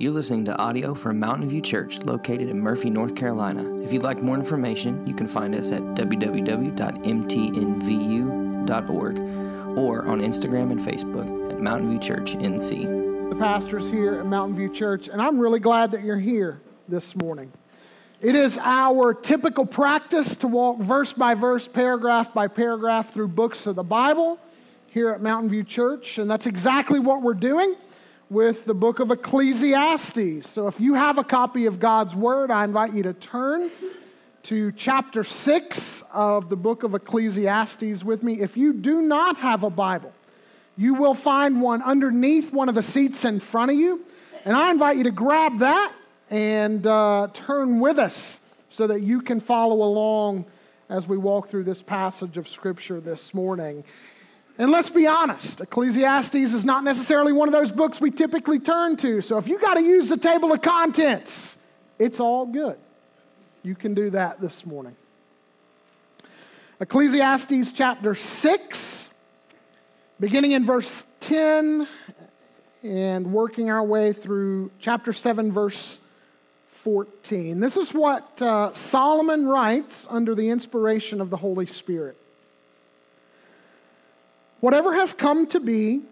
You're listening to audio from Mountain View Church located in Murphy, North Carolina. If you'd like more information, you can find us at www.mtnvu.org or on Instagram and Facebook at Mountain View Church NC. The pastors here at Mountain View Church, and I'm really glad that you're here this morning. It is our typical practice to walk verse by verse, paragraph by paragraph through books of the Bible here at Mountain View Church, and that's exactly what we're doing with the book of Ecclesiastes. So if you have a copy of God's Word, I invite you to turn to chapter 6 of the book of Ecclesiastes with me. If you do not have a Bible, you will find one underneath one of the seats in front of you. And I invite you to grab that and uh, turn with us so that you can follow along as we walk through this passage of Scripture this morning. And let's be honest, Ecclesiastes is not necessarily one of those books we typically turn to. So if you got to use the table of contents, it's all good. You can do that this morning. Ecclesiastes chapter 6, beginning in verse 10 and working our way through chapter 7, verse 14. This is what uh, Solomon writes under the inspiration of the Holy Spirit. Whatever has come to be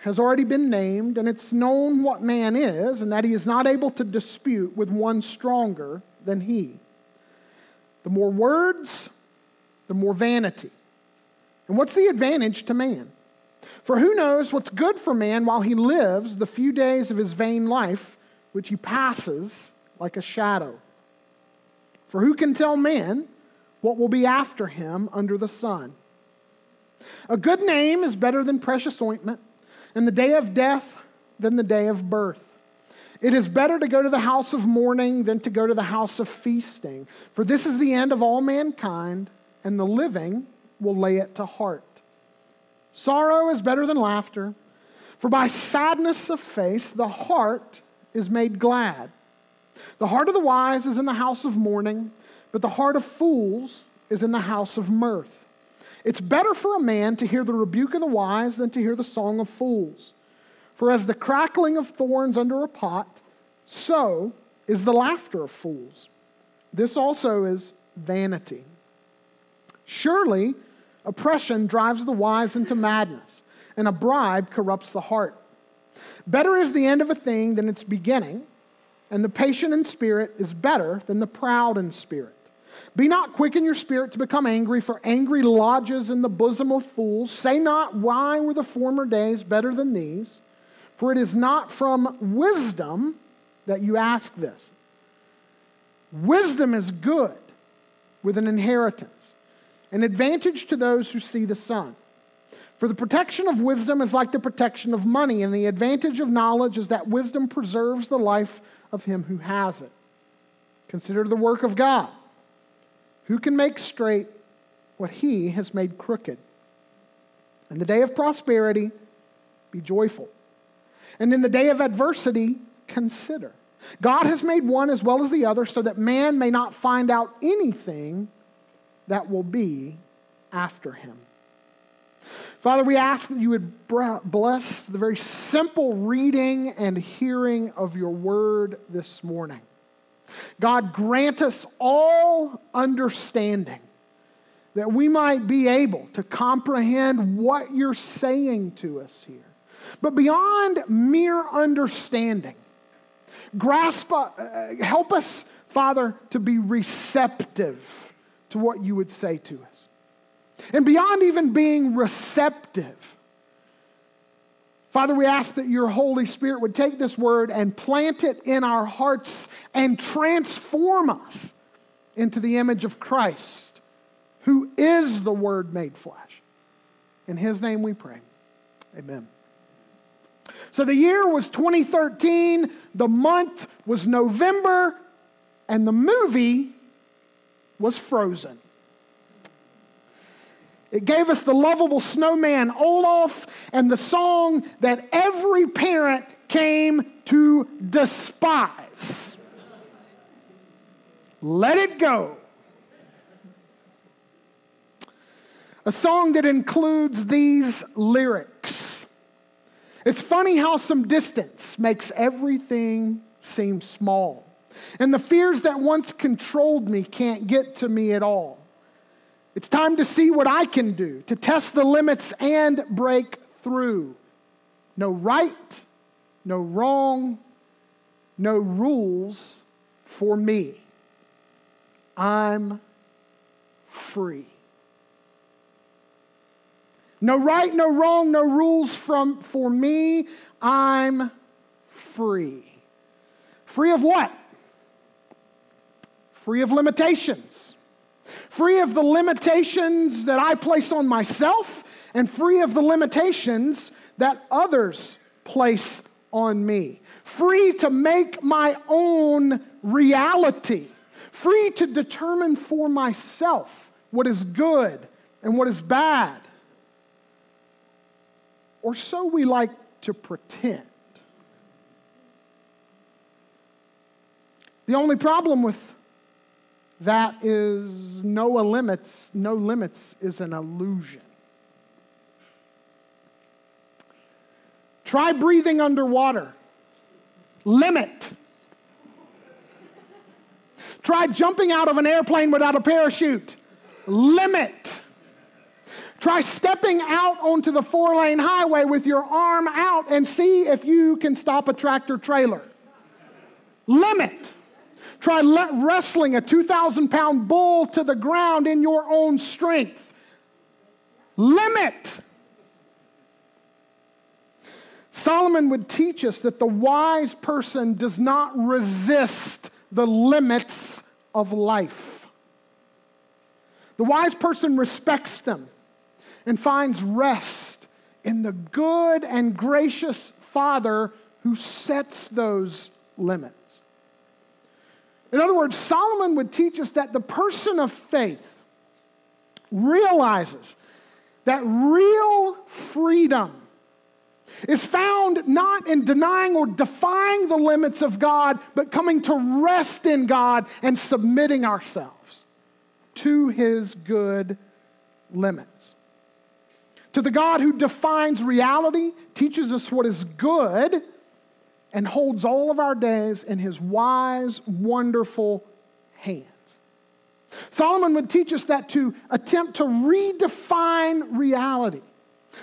has already been named, and it's known what man is, and that he is not able to dispute with one stronger than he. The more words, the more vanity. And what's the advantage to man? For who knows what's good for man while he lives the few days of his vain life, which he passes like a shadow? For who can tell man what will be after him under the sun? A good name is better than precious ointment, and the day of death than the day of birth. It is better to go to the house of mourning than to go to the house of feasting, for this is the end of all mankind, and the living will lay it to heart. Sorrow is better than laughter, for by sadness of face the heart is made glad. The heart of the wise is in the house of mourning, but the heart of fools is in the house of mirth. It's better for a man to hear the rebuke of the wise than to hear the song of fools. For as the crackling of thorns under a pot, so is the laughter of fools. This also is vanity. Surely, oppression drives the wise into madness, and a bribe corrupts the heart. Better is the end of a thing than its beginning, and the patient in spirit is better than the proud in spirit. Be not quick in your spirit to become angry, for angry lodges in the bosom of fools. Say not, Why were the former days better than these? For it is not from wisdom that you ask this. Wisdom is good with an inheritance, an advantage to those who see the sun. For the protection of wisdom is like the protection of money, and the advantage of knowledge is that wisdom preserves the life of him who has it. Consider the work of God who can make straight what he has made crooked? In the day of prosperity, be joyful. And in the day of adversity, consider. God has made one as well as the other so that man may not find out anything that will be after him. Father, we ask that you would bless the very simple reading and hearing of your word this morning. God, grant us all understanding that we might be able to comprehend what you're saying to us here. But beyond mere understanding, grasp, uh, help us, Father, to be receptive to what you would say to us. And beyond even being receptive, Father, we ask that your Holy Spirit would take this word and plant it in our hearts and transform us into the image of Christ, who is the Word made flesh. In His name we pray. Amen. So the year was 2013, the month was November, and the movie was Frozen. It gave us the lovable snowman Olaf and the song that every parent came to despise. Let it go. A song that includes these lyrics. It's funny how some distance makes everything seem small. And the fears that once controlled me can't get to me at all. It's time to see what I can do, to test the limits and break through. No right, no wrong, no rules for me. I'm free. No right, no wrong, no rules from, for me. I'm free. Free of what? Free of limitations. Free of the limitations that I place on myself, and free of the limitations that others place on me. Free to make my own reality. Free to determine for myself what is good and what is bad or so we like to pretend. The only problem with that is no limits, no limits is an illusion. Try breathing underwater. Limit. Try jumping out of an airplane without a parachute. Limit. Try stepping out onto the four lane highway with your arm out and see if you can stop a tractor trailer. Limit. Try wrestling a 2,000 pound bull to the ground in your own strength. Limit. Solomon would teach us that the wise person does not resist the limits of life. The wise person respects them and finds rest in the good and gracious Father who sets those limits. In other words, Solomon would teach us that the person of faith realizes that real freedom is found not in denying or defying the limits of God, but coming to rest in God and submitting ourselves to his good limits. To the God who defines reality, teaches us what is good, and holds all of our days in his wise, wonderful hands. Solomon would teach us that to attempt to redefine reality,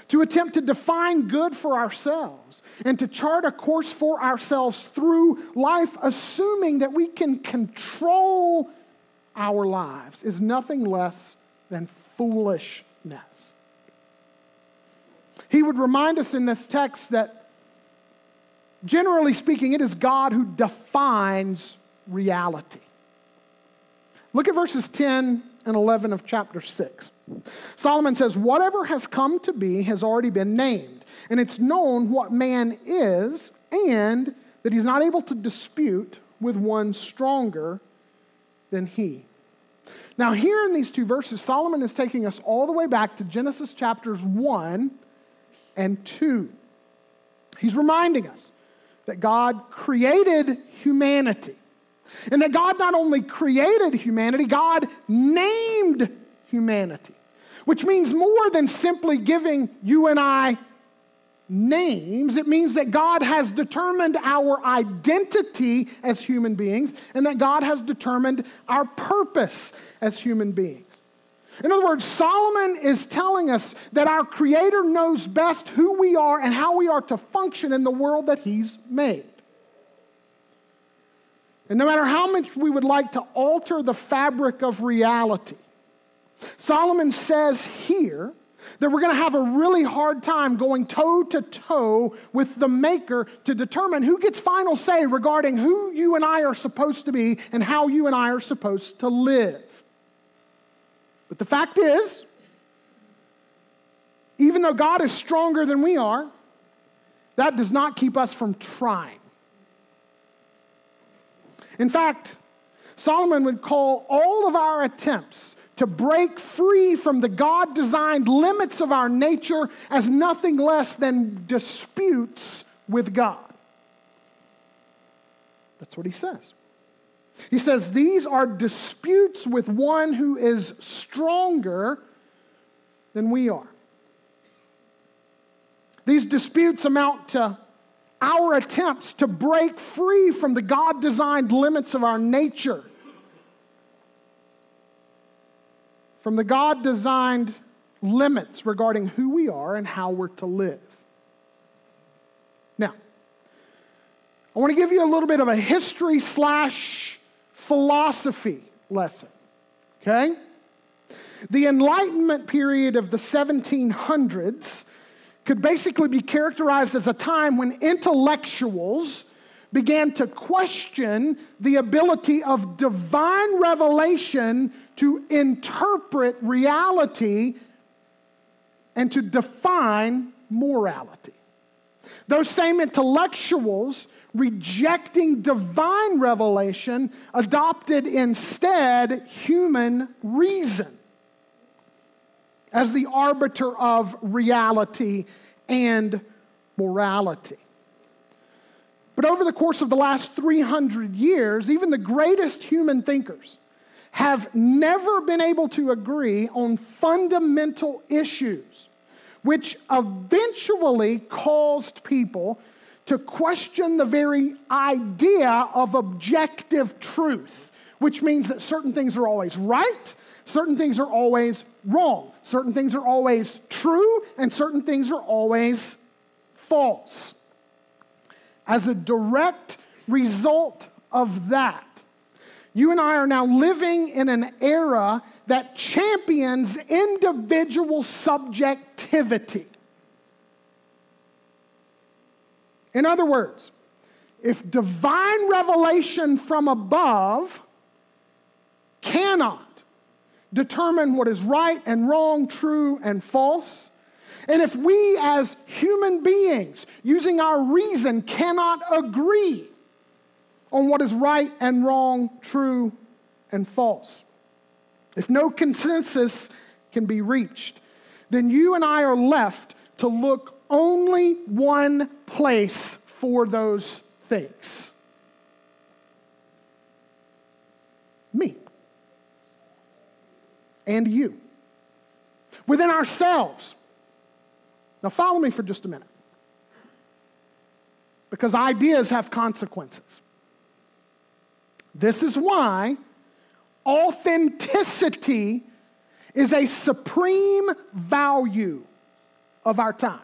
to attempt to define good for ourselves, and to chart a course for ourselves through life, assuming that we can control our lives, is nothing less than foolishness. He would remind us in this text that, generally speaking, it is God who defines reality. Look at verses 10 and 11 of chapter 6. Solomon says, Whatever has come to be has already been named, and it's known what man is, and that he's not able to dispute with one stronger than he. Now, here in these two verses, Solomon is taking us all the way back to Genesis chapters 1 and 2. He's reminding us that God created humanity. And that God not only created humanity, God named humanity, which means more than simply giving you and I names. It means that God has determined our identity as human beings and that God has determined our purpose as human beings. In other words, Solomon is telling us that our Creator knows best who we are and how we are to function in the world that He's made. And no matter how much we would like to alter the fabric of reality, Solomon says here that we're going to have a really hard time going toe to toe with the Maker to determine who gets final say regarding who you and I are supposed to be and how you and I are supposed to live. But the fact is, even though God is stronger than we are, that does not keep us from trying. In fact, Solomon would call all of our attempts to break free from the God designed limits of our nature as nothing less than disputes with God. That's what he says. He says, These are disputes with one who is stronger than we are. These disputes amount to our attempts to break free from the God designed limits of our nature, from the God designed limits regarding who we are and how we're to live. Now, I want to give you a little bit of a history slash philosophy lesson, okay? The Enlightenment period of the 1700s could basically be characterized as a time when intellectuals began to question the ability of divine revelation to interpret reality and to define morality. Those same intellectuals rejecting divine revelation adopted instead human reason as the arbiter of reality and morality. But over the course of the last 300 years, even the greatest human thinkers have never been able to agree on fundamental issues, which eventually caused people to question the very idea of objective truth, which means that certain things are always right, certain things are always wrong, certain things are always true, and certain things are always false. As a direct result of that, you and I are now living in an era that champions individual subjectivity. In other words, if divine revelation from above cannot determine what is right and wrong, true and false, and if we as human beings, using our reason, cannot agree on what is right and wrong, true and false, if no consensus can be reached, then you and I are left to look only one place for those things me and you. Within ourselves. Now, follow me for just a minute. Because ideas have consequences. This is why authenticity is a supreme value of our time.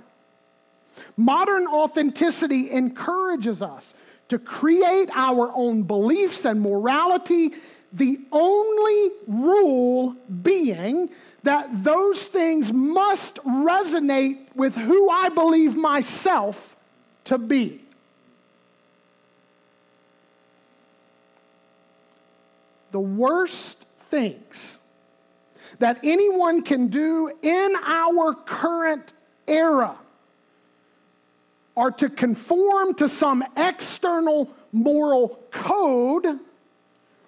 Modern authenticity encourages us to create our own beliefs and morality, the only rule being that those things must resonate with who I believe myself to be. The worst things that anyone can do in our current era are to conform to some external moral code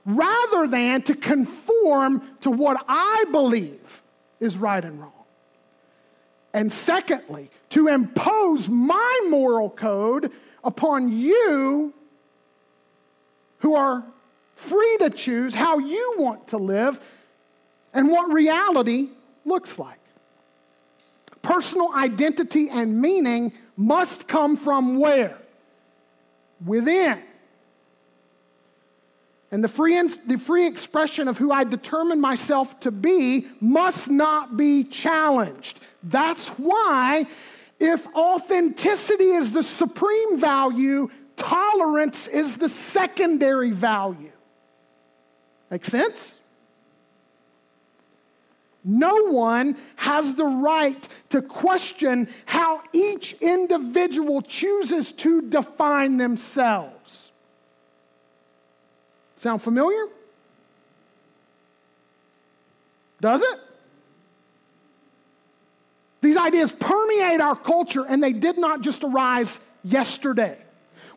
rather than to conform to what I believe is right and wrong. And secondly, to impose my moral code upon you who are free to choose how you want to live and what reality looks like. Personal identity and meaning must come from where? Within. And the free, the free expression of who I determine myself to be must not be challenged. That's why, if authenticity is the supreme value, tolerance is the secondary value. Make sense? No one has the right to question how each individual chooses to define themselves. Sound familiar? Does it? These ideas permeate our culture and they did not just arise yesterday.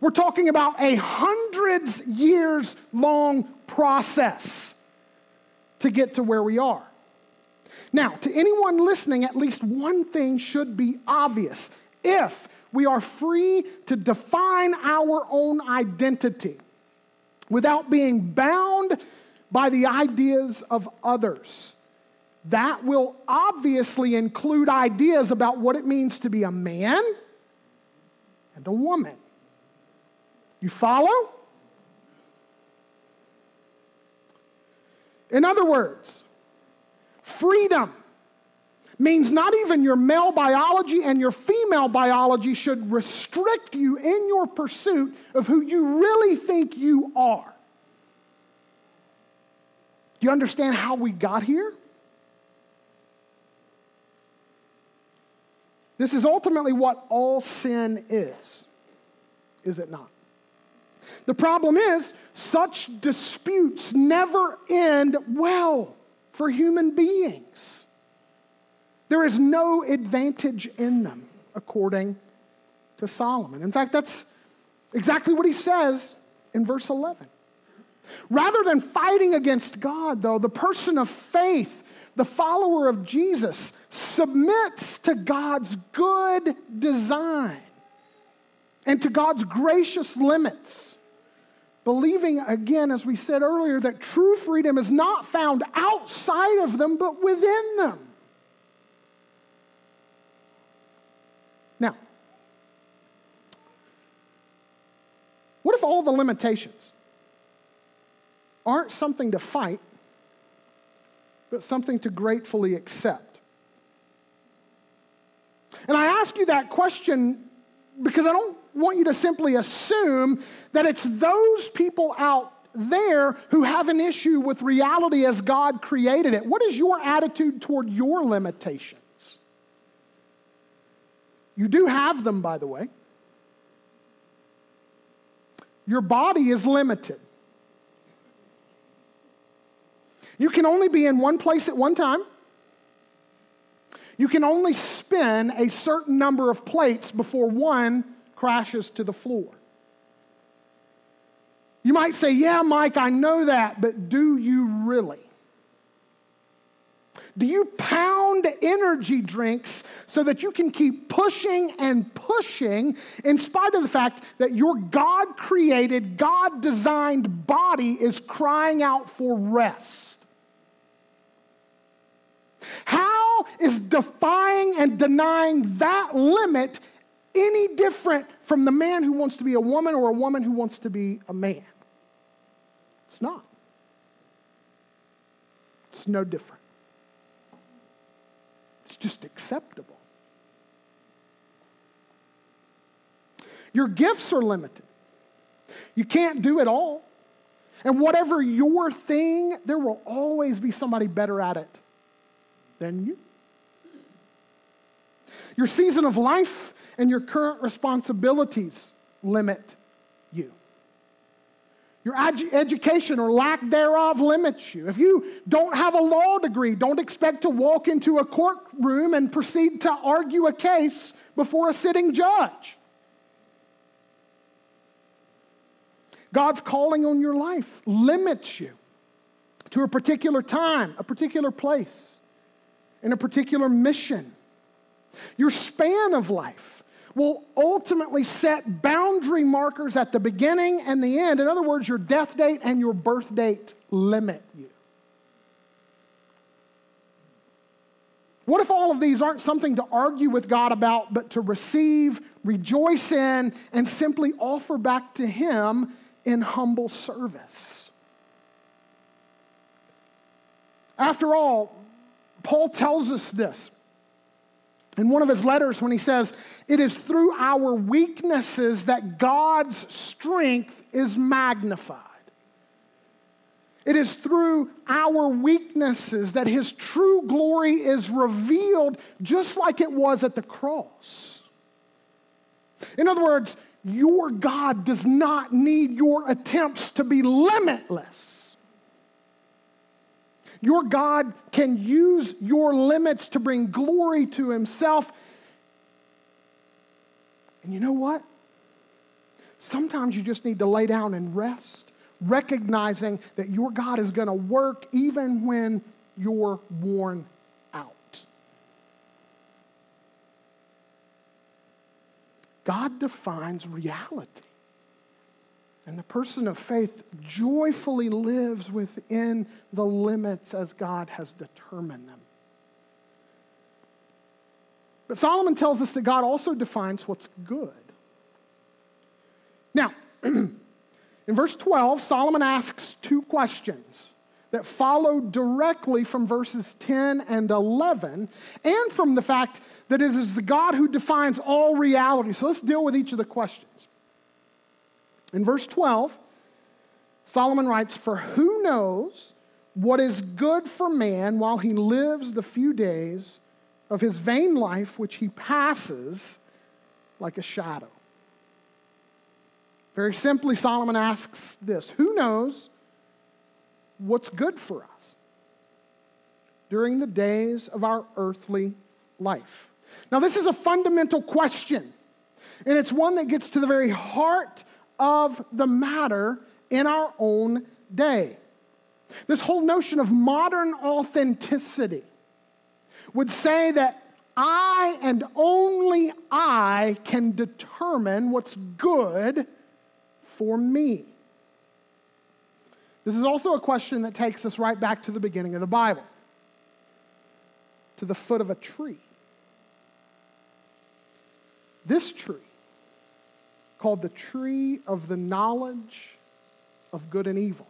We're talking about a hundreds years long process to get to where we are. Now, to anyone listening, at least one thing should be obvious. If we are free to define our own identity without being bound by the ideas of others, that will obviously include ideas about what it means to be a man and a woman. You follow? In other words, freedom means not even your male biology and your female biology should restrict you in your pursuit of who you really think you are. Do you understand how we got here? This is ultimately what all sin is, is it not? The problem is, such disputes never end well for human beings. There is no advantage in them, according to Solomon. In fact, that's exactly what he says in verse 11. Rather than fighting against God, though, the person of faith, the follower of Jesus, submits to God's good design and to God's gracious limits believing again, as we said earlier, that true freedom is not found outside of them, but within them. Now, what if all the limitations aren't something to fight, but something to gratefully accept? And I ask you that question because I don't want you to simply assume that it's those people out there who have an issue with reality as God created it. What is your attitude toward your limitations? You do have them, by the way. Your body is limited. You can only be in one place at one time. You can only spin a certain number of plates before one crashes to the floor. You might say, Yeah, Mike, I know that, but do you really? Do you pound energy drinks so that you can keep pushing and pushing in spite of the fact that your God created, God designed body is crying out for rest? How is defying and denying that limit any different from the man who wants to be a woman or a woman who wants to be a man. It's not. It's no different. It's just acceptable. Your gifts are limited. You can't do it all. And whatever your thing, there will always be somebody better at it than you. Your season of life and your current responsibilities limit you. Your ed- education or lack thereof limits you. If you don't have a law degree, don't expect to walk into a courtroom and proceed to argue a case before a sitting judge. God's calling on your life limits you to a particular time, a particular place, in a particular mission. Your span of life will ultimately set boundary markers at the beginning and the end. In other words, your death date and your birth date limit you. What if all of these aren't something to argue with God about, but to receive, rejoice in, and simply offer back to Him in humble service? After all, Paul tells us this in one of his letters when he says, It is through our weaknesses that God's strength is magnified. It is through our weaknesses that his true glory is revealed, just like it was at the cross. In other words, your God does not need your attempts to be limitless. Your God can use your limits to bring glory to Himself. And you know what? Sometimes you just need to lay down and rest, recognizing that your God is going to work even when you're worn out. God defines reality. And the person of faith joyfully lives within the limits as God has determined them. But Solomon tells us that God also defines what's good. Now, in verse 12, Solomon asks two questions that follow directly from verses 10 and 11 and from the fact that it is the God who defines all reality. So let's deal with each of the questions. In verse 12, Solomon writes, For who knows what is good for man while he lives the few days of his vain life which he passes like a shadow? Very simply, Solomon asks this Who knows what's good for us during the days of our earthly life? Now, this is a fundamental question, and it's one that gets to the very heart of the matter in our own day. This whole notion of modern authenticity would say that I and only I can determine what's good for me. This is also a question that takes us right back to the beginning of the Bible, to the foot of a tree. This tree, called the tree of the knowledge of good and evil,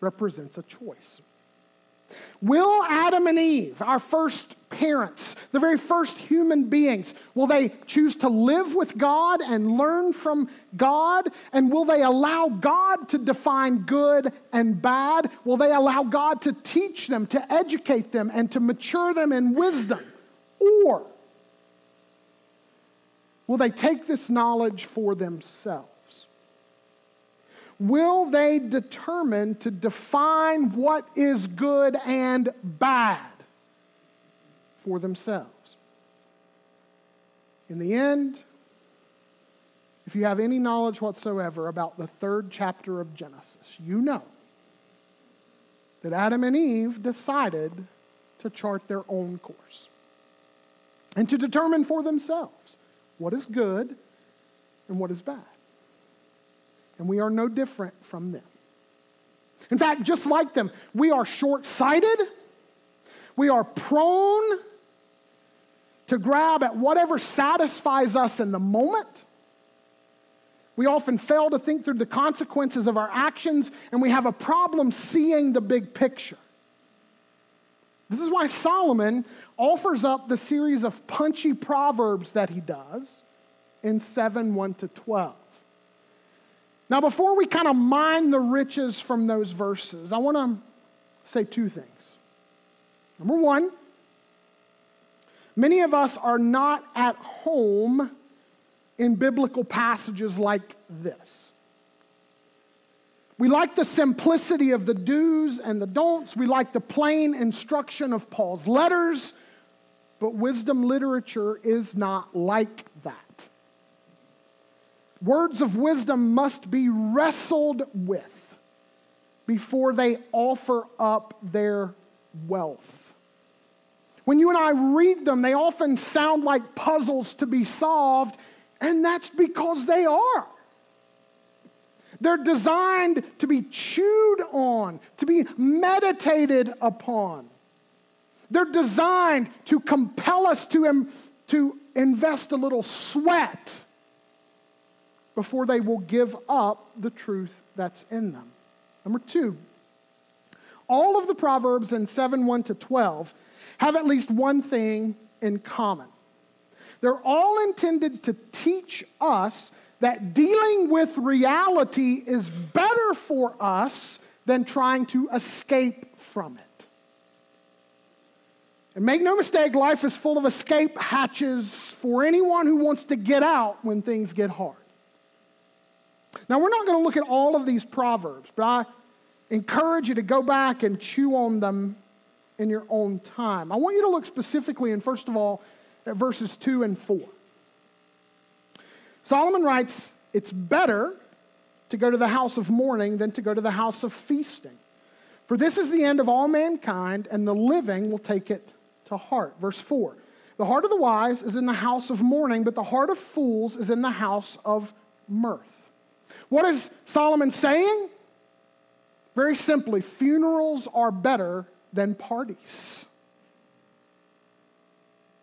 represents a choice. Will Adam and Eve, our first parents, the very first human beings, will they choose to live with God and learn from God? And will they allow God to define good and bad? Will they allow God to teach them, to educate them, and to mature them in wisdom? Or will they take this knowledge for themselves? will they determine to define what is good and bad for themselves? In the end, if you have any knowledge whatsoever about the third chapter of Genesis, you know that Adam and Eve decided to chart their own course and to determine for themselves what is good and what is bad and we are no different from them. In fact, just like them, we are short sighted, we are prone to grab at whatever satisfies us in the moment. We often fail to think through the consequences of our actions, and we have a problem seeing the big picture. This is why Solomon offers up the series of punchy proverbs that he does in 7 1 to 12. Now, before we kind of mine the riches from those verses, I want to say two things. Number one, many of us are not at home in biblical passages like this. We like the simplicity of the do's and the don'ts. We like the plain instruction of Paul's letters, but wisdom literature is not like that. Words of wisdom must be wrestled with before they offer up their wealth. When you and I read them, they often sound like puzzles to be solved, and that's because they are. They're designed to be chewed on, to be meditated upon. They're designed to compel us to, to invest a little sweat before they will give up the truth that's in them. Number two, all of the Proverbs in 7 1 to 12 have at least one thing in common. They're all intended to teach us that dealing with reality is better for us than trying to escape from it. And make no mistake, life is full of escape hatches for anyone who wants to get out when things get hard. Now, we're not going to look at all of these proverbs, but I encourage you to go back and chew on them in your own time. I want you to look specifically, and first of all, at verses 2 and 4. Solomon writes, It's better to go to the house of mourning than to go to the house of feasting. For this is the end of all mankind, and the living will take it to heart. Verse 4 The heart of the wise is in the house of mourning, but the heart of fools is in the house of mirth. What is Solomon saying? Very simply, funerals are better than parties.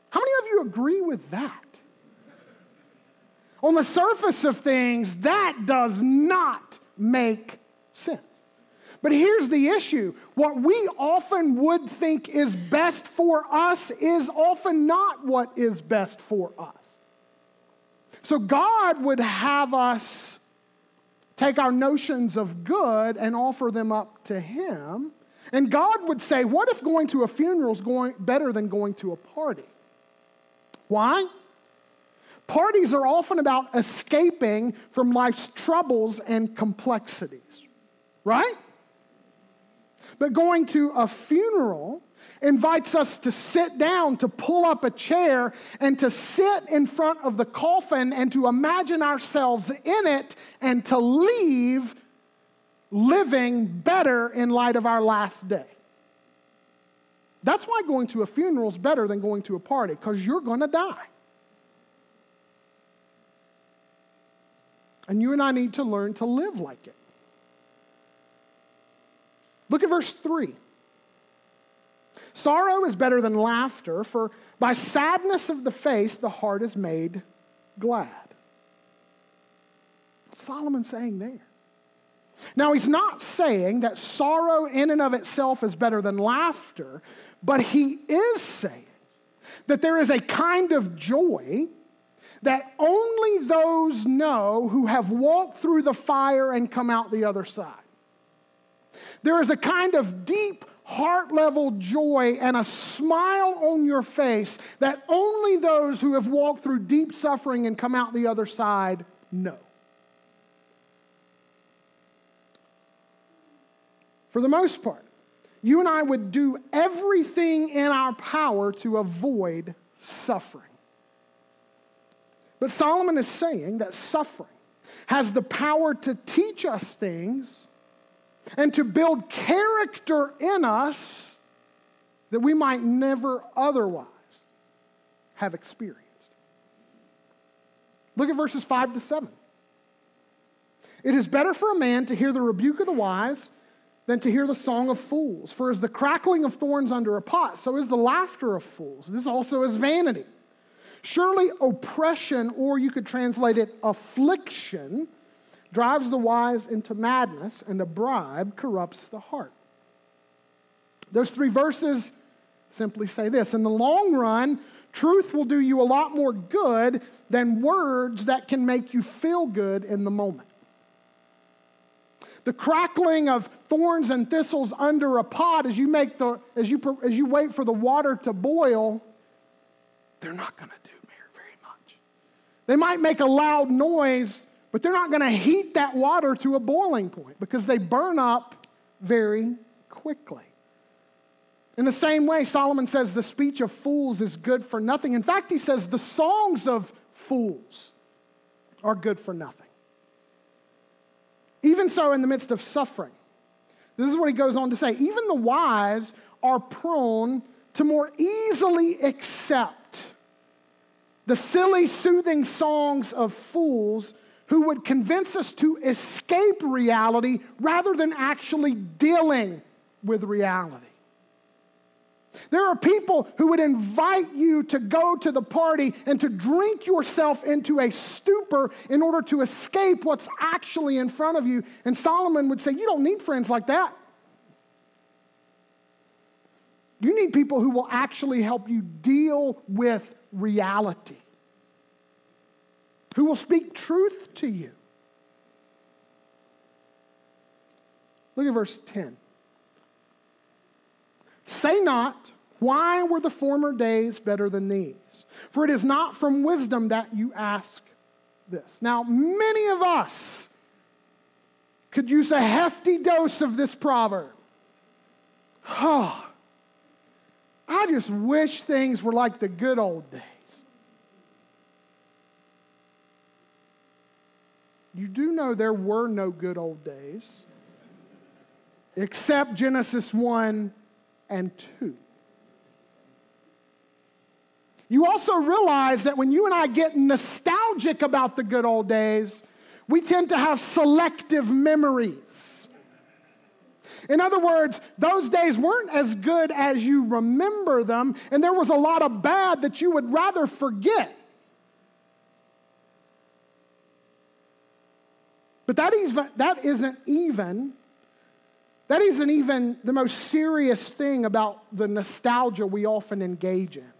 How many of you agree with that? On the surface of things, that does not make sense. But here's the issue what we often would think is best for us is often not what is best for us. So God would have us take our notions of good and offer them up to Him. And God would say, What if going to a funeral is going better than going to a party? Why? Parties are often about escaping from life's troubles and complexities, right? But going to a funeral invites us to sit down, to pull up a chair, and to sit in front of the coffin and to imagine ourselves in it and to leave living better in light of our last day. That's why going to a funeral is better than going to a party, because you're going to die. And you and I need to learn to live like it. Look at verse 3. Sorrow is better than laughter, for by sadness of the face the heart is made glad. Solomon saying there? Now, he's not saying that sorrow in and of itself is better than laughter, but he is saying that there is a kind of joy that only those know who have walked through the fire and come out the other side. There is a kind of deep heart level joy and a smile on your face that only those who have walked through deep suffering and come out the other side know. For the most part, you and I would do everything in our power to avoid suffering. But Solomon is saying that suffering has the power to teach us things and to build character in us that we might never otherwise have experienced. Look at verses 5 to 7. It is better for a man to hear the rebuke of the wise than to hear the song of fools. For as the crackling of thorns under a pot, so is the laughter of fools. This also is vanity. Surely oppression, or you could translate it affliction, drives the wise into madness, and a bribe corrupts the heart. Those three verses simply say this In the long run, truth will do you a lot more good than words that can make you feel good in the moment. The crackling of thorns and thistles under a pot as you, make the, as you, as you wait for the water to boil, they're not going to. They might make a loud noise, but they're not going to heat that water to a boiling point because they burn up very quickly. In the same way, Solomon says the speech of fools is good for nothing. In fact, he says the songs of fools are good for nothing. Even so, in the midst of suffering, this is what he goes on to say even the wise are prone to more easily accept the silly, soothing songs of fools who would convince us to escape reality rather than actually dealing with reality. There are people who would invite you to go to the party and to drink yourself into a stupor in order to escape what's actually in front of you. And Solomon would say, You don't need friends like that. You need people who will actually help you deal with reality who will speak truth to you. Look at verse 10. Say not, Why were the former days better than these? For it is not from wisdom that you ask this. Now, many of us could use a hefty dose of this proverb. Oh, I just wish things were like the good old days. You do know there were no good old days, except Genesis 1 and 2. You also realize that when you and I get nostalgic about the good old days, we tend to have selective memories. In other words, those days weren't as good as you remember them, and there was a lot of bad that you would rather forget. But that, is, that isn't even, that isn't even the most serious thing about the nostalgia we often engage in.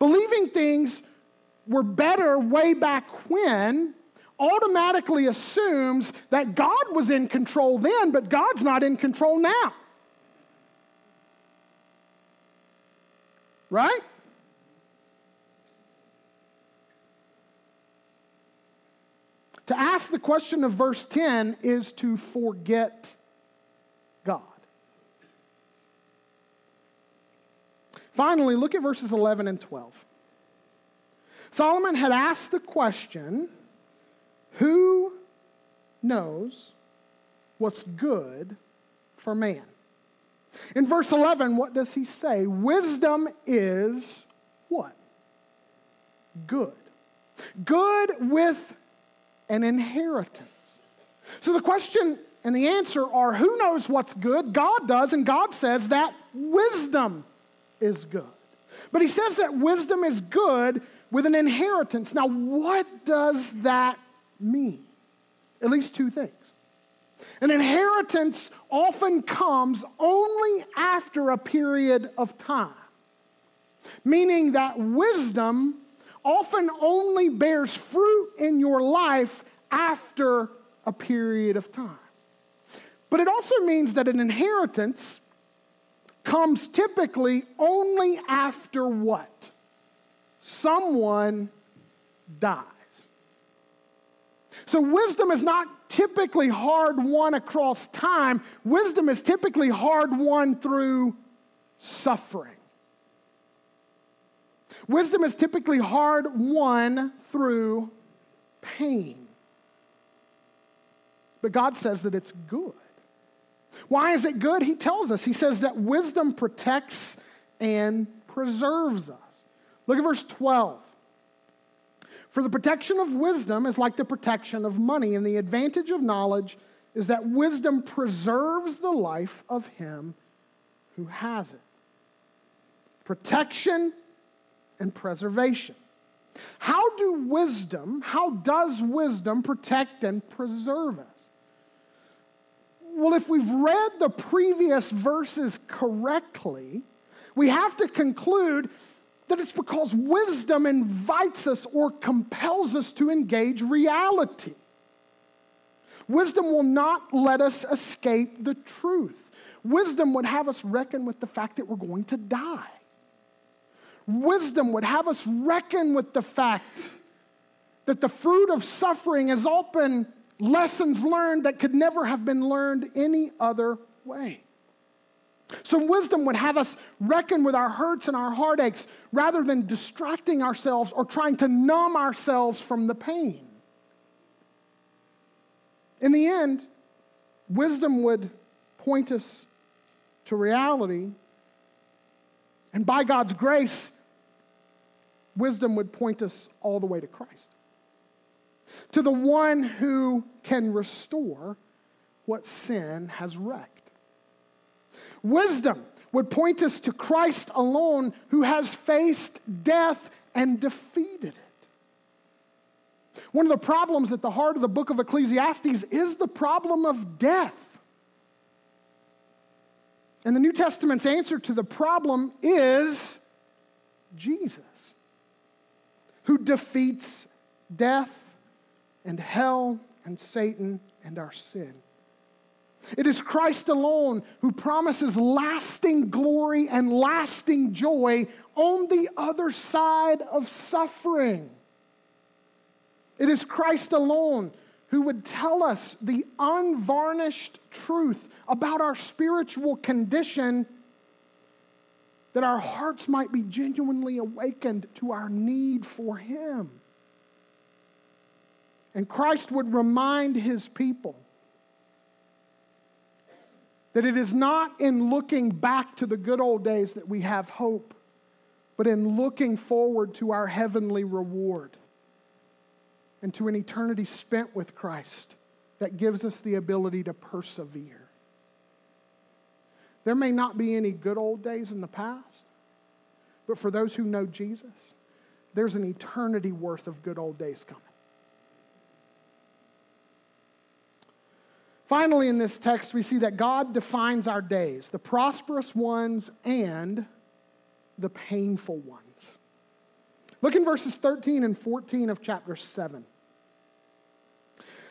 Believing things were better way back when automatically assumes that God was in control then, but God's not in control now. Right? To ask the question of verse 10 is to forget God. Finally, look at verses 11 and 12. Solomon had asked the question who knows what's good for man? In verse 11, what does he say? Wisdom is what? Good. Good with an inheritance. So the question and the answer are who knows what's good? God does, and God says that wisdom is good. But he says that wisdom is good with an inheritance. Now, what does that mean? At least two things. An inheritance often comes only after a period of time, meaning that wisdom often only bears fruit in your life after a period of time. But it also means that an inheritance comes typically only after what? Someone dies. So, wisdom is not typically hard won across time, wisdom is typically hard won through suffering. Wisdom is typically hard won through pain. But God says that it's good. Why is it good? He tells us. He says that wisdom protects and preserves us. Look at verse 12. For the protection of wisdom is like the protection of money, and the advantage of knowledge is that wisdom preserves the life of him who has it. Protection and preservation. How do wisdom, how does wisdom protect and preserve us? Well, if we've read the previous verses correctly, we have to conclude that it's because wisdom invites us or compels us to engage reality. Wisdom will not let us escape the truth. Wisdom would have us reckon with the fact that we're going to die. Wisdom would have us reckon with the fact that the fruit of suffering is often lessons learned that could never have been learned any other way. Some wisdom would have us reckon with our hurts and our heartaches rather than distracting ourselves or trying to numb ourselves from the pain. In the end, wisdom would point us to reality, and by God's grace, wisdom would point us all the way to Christ to the one who can restore what sin has wrecked. Wisdom would point us to Christ alone who has faced death and defeated it. One of the problems at the heart of the book of Ecclesiastes is the problem of death. And the New Testament's answer to the problem is Jesus, who defeats death and hell and Satan and our sin. It is Christ alone who promises lasting glory and lasting joy on the other side of suffering. It is Christ alone who would tell us the unvarnished truth about our spiritual condition that our hearts might be genuinely awakened to our need for Him. And Christ would remind his people that it is not in looking back to the good old days that we have hope, but in looking forward to our heavenly reward and to an eternity spent with Christ that gives us the ability to persevere. There may not be any good old days in the past, but for those who know Jesus, there's an eternity worth of good old days coming. Finally, in this text, we see that God defines our days the prosperous ones and the painful ones. Look in verses 13 and 14 of chapter 7.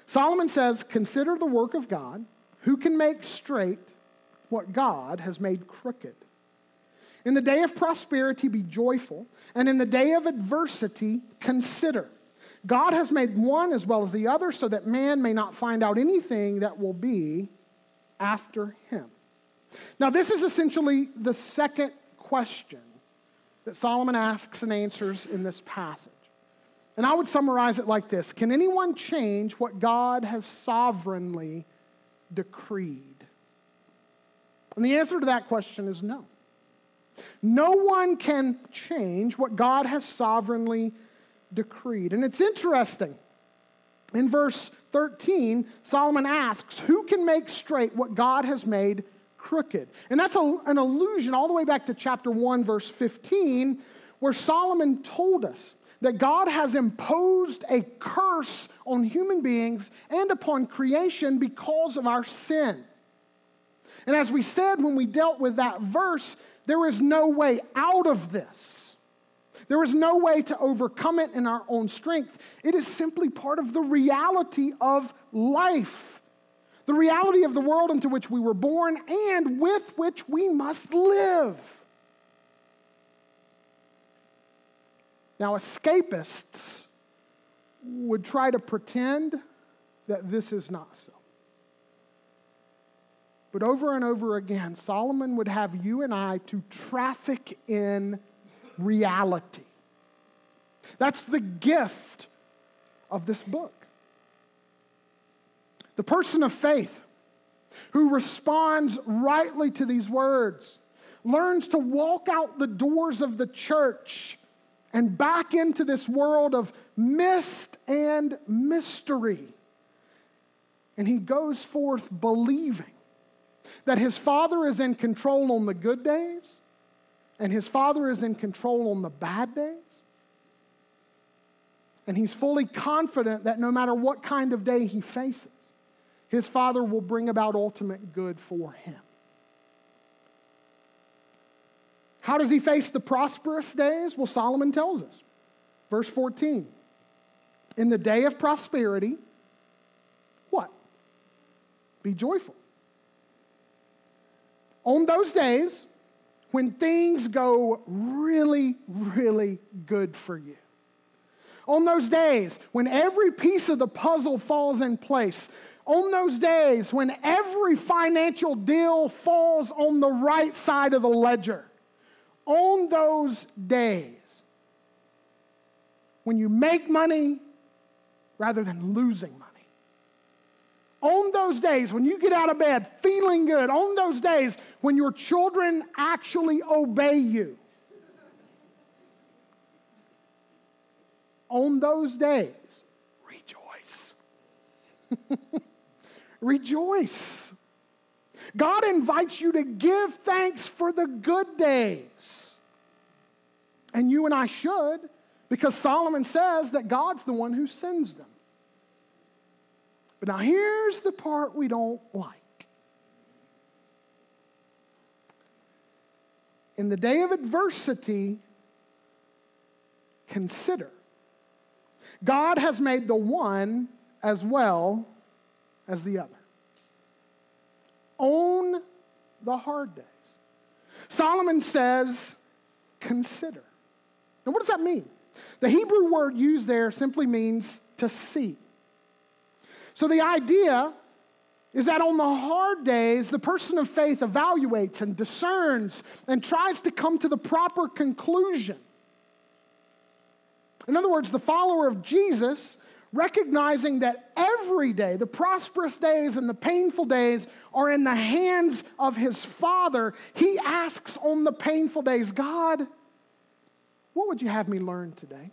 Solomon says, Consider the work of God, who can make straight what God has made crooked. In the day of prosperity, be joyful, and in the day of adversity, consider. God has made one as well as the other so that man may not find out anything that will be after him. Now, this is essentially the second question that Solomon asks and answers in this passage. And I would summarize it like this Can anyone change what God has sovereignly decreed? And the answer to that question is no. No one can change what God has sovereignly decreed. And it's interesting. In verse 13, Solomon asks, Who can make straight what God has made crooked? And that's a, an allusion all the way back to chapter 1, verse 15, where Solomon told us that God has imposed a curse on human beings and upon creation because of our sin. And as we said when we dealt with that verse, there is no way out of this. There is no way to overcome it in our own strength. It is simply part of the reality of life, the reality of the world into which we were born and with which we must live. Now, escapists would try to pretend that this is not so. But over and over again, Solomon would have you and I to traffic in reality. That's the gift of this book. The person of faith who responds rightly to these words learns to walk out the doors of the church and back into this world of mist and mystery. And he goes forth believing that his father is in control on the good days and his father is in control on the bad days. And he's fully confident that no matter what kind of day he faces, his father will bring about ultimate good for him. How does he face the prosperous days? Well, Solomon tells us. Verse 14. In the day of prosperity, what? Be joyful. On those days, when things go really, really good for you, on those days when every piece of the puzzle falls in place, on those days when every financial deal falls on the right side of the ledger, on those days when you make money rather than losing money, on those days when you get out of bed feeling good, on those days when your children actually obey you, on those days, rejoice. rejoice. God invites you to give thanks for the good days. And you and I should, because Solomon says that God's the one who sends them. But now here's the part we don't like. In the day of adversity, consider. God has made the one as well as the other. Own the hard days. Solomon says, consider. Now, what does that mean? The Hebrew word used there simply means to see. So the idea is that on the hard days, the person of faith evaluates and discerns and tries to come to the proper conclusion. In other words, the follower of Jesus, recognizing that every day, the prosperous days and the painful days, are in the hands of his Father, he asks on the painful days, God, what would you have me learn today?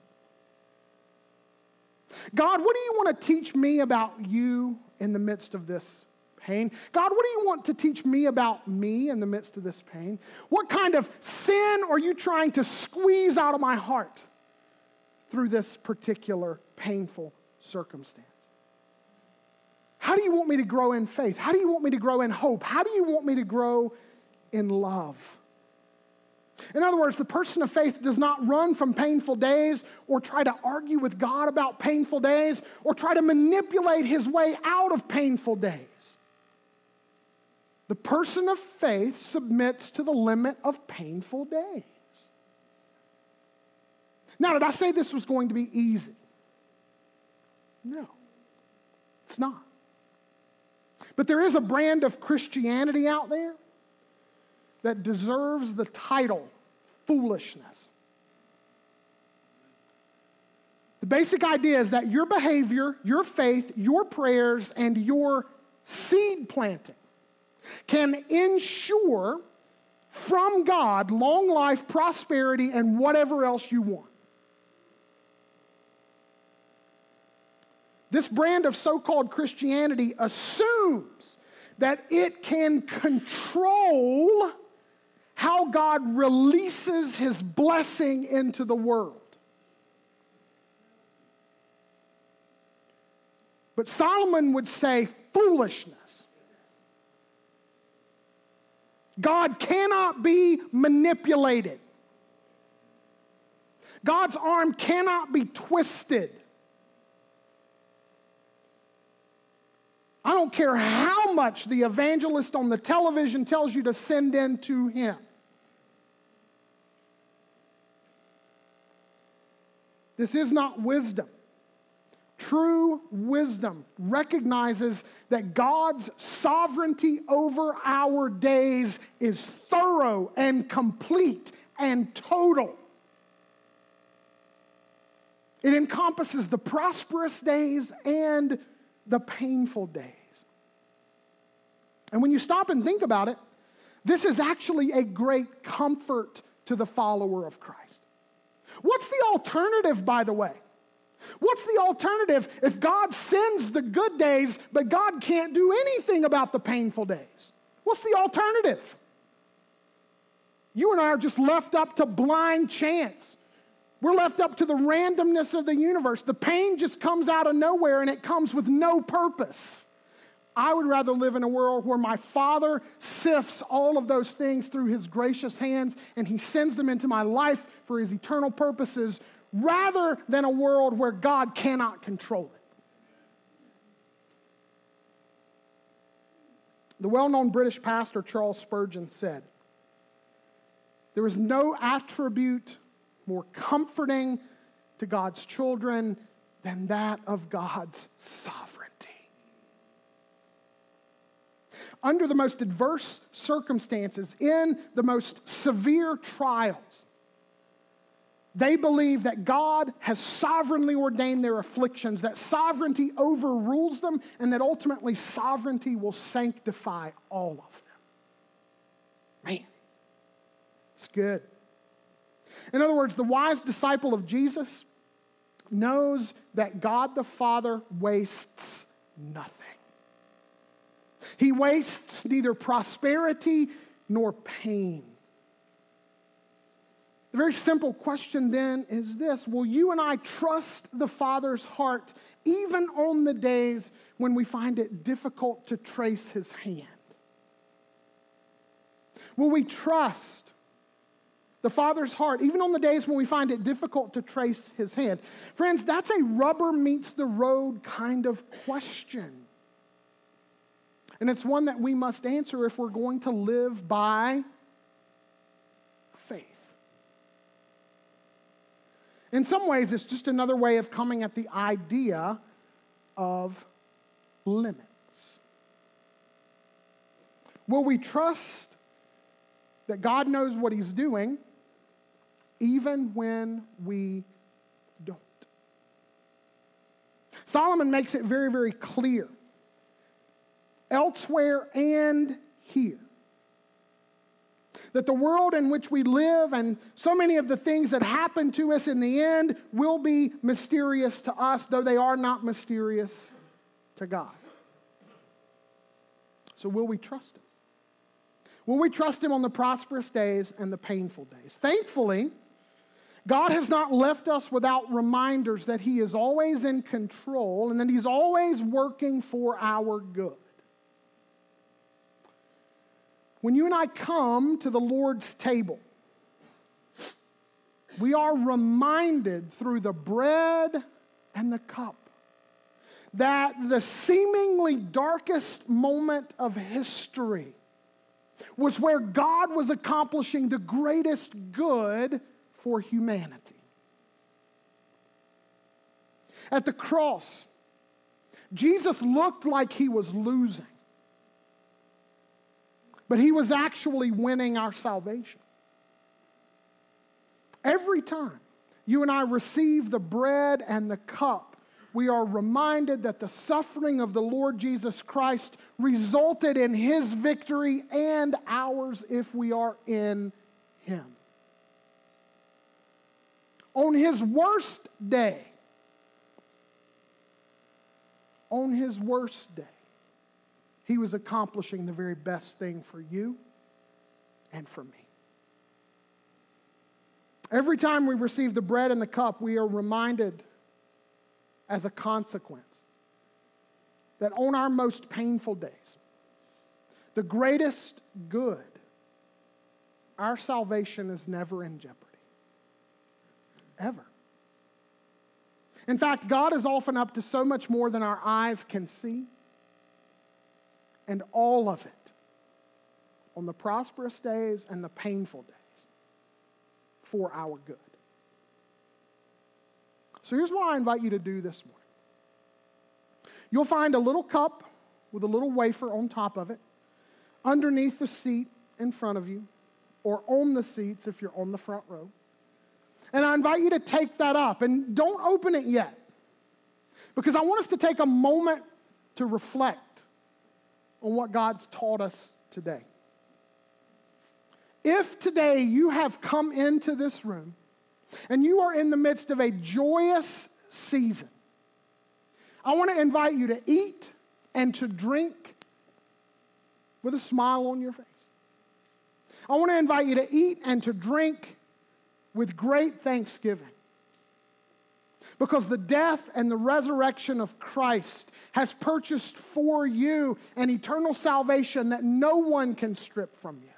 God, what do you want to teach me about you in the midst of this pain? God, what do you want to teach me about me in the midst of this pain? What kind of sin are you trying to squeeze out of my heart through this particular painful circumstance? How do you want me to grow in faith? How do you want me to grow in hope? How do you want me to grow in love? In other words, the person of faith does not run from painful days or try to argue with God about painful days or try to manipulate his way out of painful days. The person of faith submits to the limit of painful days. Now, did I say this was going to be easy? No, it's not. But there is a brand of Christianity out there that deserves the title foolishness. The basic idea is that your behavior, your faith, your prayers, and your seed planting can ensure from God long life, prosperity, and whatever else you want. This brand of so called Christianity assumes that it can control how God releases his blessing into the world. But Solomon would say foolishness. God cannot be manipulated. God's arm cannot be twisted. I don't care how much the evangelist on the television tells you to send in to him. This is not wisdom. True wisdom recognizes that God's sovereignty over our days is thorough and complete and total. It encompasses the prosperous days and the painful days. And when you stop and think about it, this is actually a great comfort to the follower of Christ. What's the alternative, by the way? What's the alternative if God sends the good days, but God can't do anything about the painful days? What's the alternative? You and I are just left up to blind chance. We're left up to the randomness of the universe. The pain just comes out of nowhere and it comes with no purpose. I would rather live in a world where my Father sifts all of those things through His gracious hands and He sends them into my life for His eternal purposes rather than a world where God cannot control it. The well known British pastor Charles Spurgeon said, There is no attribute more comforting to God's children than that of God's sovereignty under the most adverse circumstances, in the most severe trials, they believe that God has sovereignly ordained their afflictions, that sovereignty overrules them, and that ultimately sovereignty will sanctify all of them. Man, it's good. In other words, the wise disciple of Jesus knows that God the Father wastes nothing. He wastes neither prosperity nor pain. The very simple question then is this Will you and I trust the Father's heart even on the days when we find it difficult to trace his hand? Will we trust the Father's heart even on the days when we find it difficult to trace his hand? Friends, that's a rubber meets the road kind of question. And it's one that we must answer if we're going to live by faith. In some ways, it's just another way of coming at the idea of limits. Will we trust that God knows what He's doing even when we don't? Solomon makes it very, very clear elsewhere and here. That the world in which we live and so many of the things that happen to us in the end will be mysterious to us, though they are not mysterious to God. So, will we trust Him? Will we trust Him on the prosperous days and the painful days? Thankfully, God has not left us without reminders that He is always in control and that He's always working for our good. When you and I come to the Lord's table, we are reminded through the bread and the cup that the seemingly darkest moment of history was where God was accomplishing the greatest good for humanity. At the cross, Jesus looked like he was losing, but he was actually winning our salvation. Every time you and I receive the bread and the cup, we are reminded that the suffering of the Lord Jesus Christ resulted in his victory and ours if we are in him. On his worst day, on his worst day, he was accomplishing the very best thing for you and for me. Every time we receive the bread and the cup, we are reminded as a consequence that on our most painful days, the greatest good, our salvation is never in jeopardy. Ever. In fact, God is often up to so much more than our eyes can see, and all of it on the prosperous days and the painful days for our good. So here's what I invite you to do this morning. You'll find a little cup with a little wafer on top of it underneath the seat in front of you, or on the seats if you're on the front row. And I invite you to take that up and don't open it yet. Because I want us to take a moment to reflect on what God's taught us today. If today you have come into this room and you are in the midst of a joyous season, I want to invite you to eat and to drink with a smile on your face. I want to invite you to eat and to drink with great thanksgiving. Because the death and the resurrection of Christ has purchased for you an eternal salvation that no one can strip from you.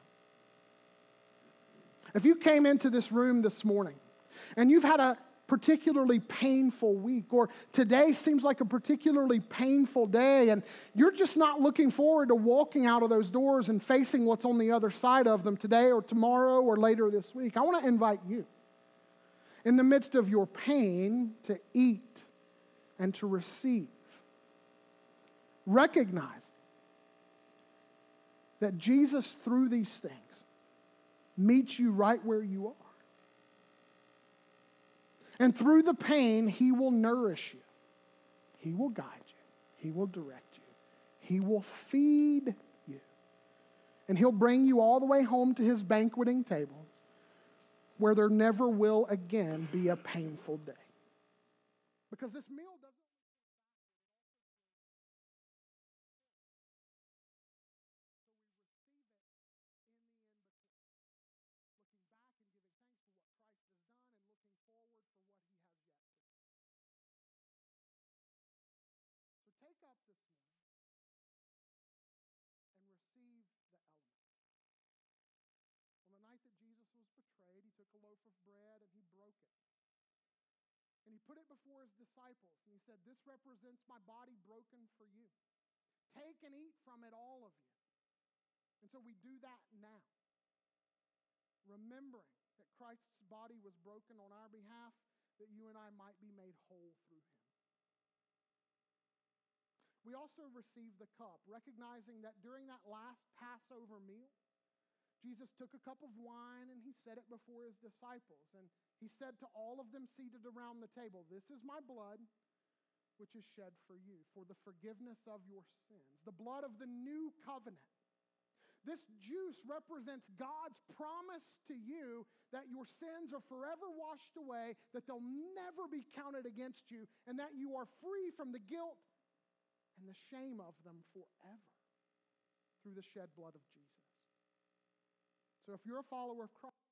If you came into this room this morning and you've had a particularly painful week, or today seems like a particularly painful day, and you're just not looking forward to walking out of those doors and facing what's on the other side of them today or tomorrow or later this week, I want to invite you, in the midst of your pain, to eat and to receive. Recognize that Jesus, through these things, meets you right where you are. And through the pain, He will nourish you, He will guide you, He will direct you, He will feed you. And He'll bring you all the way home to His banqueting table where there never will again be a painful day. Because this meal doesn't. forward for what he has yet to do. So take up this morning and receive the elements. On the night that Jesus was betrayed, he took a loaf of bread and he broke it. And he put it before his disciples and he said, This represents my body broken for you. Take and eat from it, all of you. And so we do that now, remembering that Christ's body was broken on our behalf, that you and I might be made whole through him. We also receive the cup, recognizing that during that last Passover meal, Jesus took a cup of wine and he set it before his disciples. And he said to all of them seated around the table, This is my blood, which is shed for you, for the forgiveness of your sins, the blood of the new covenant this juice represents God's promise to you that your sins are forever washed away, that they'll never be counted against you, and that you are free from the guilt and the shame of them forever through the shed blood of Jesus. So if you're a follower of Christ,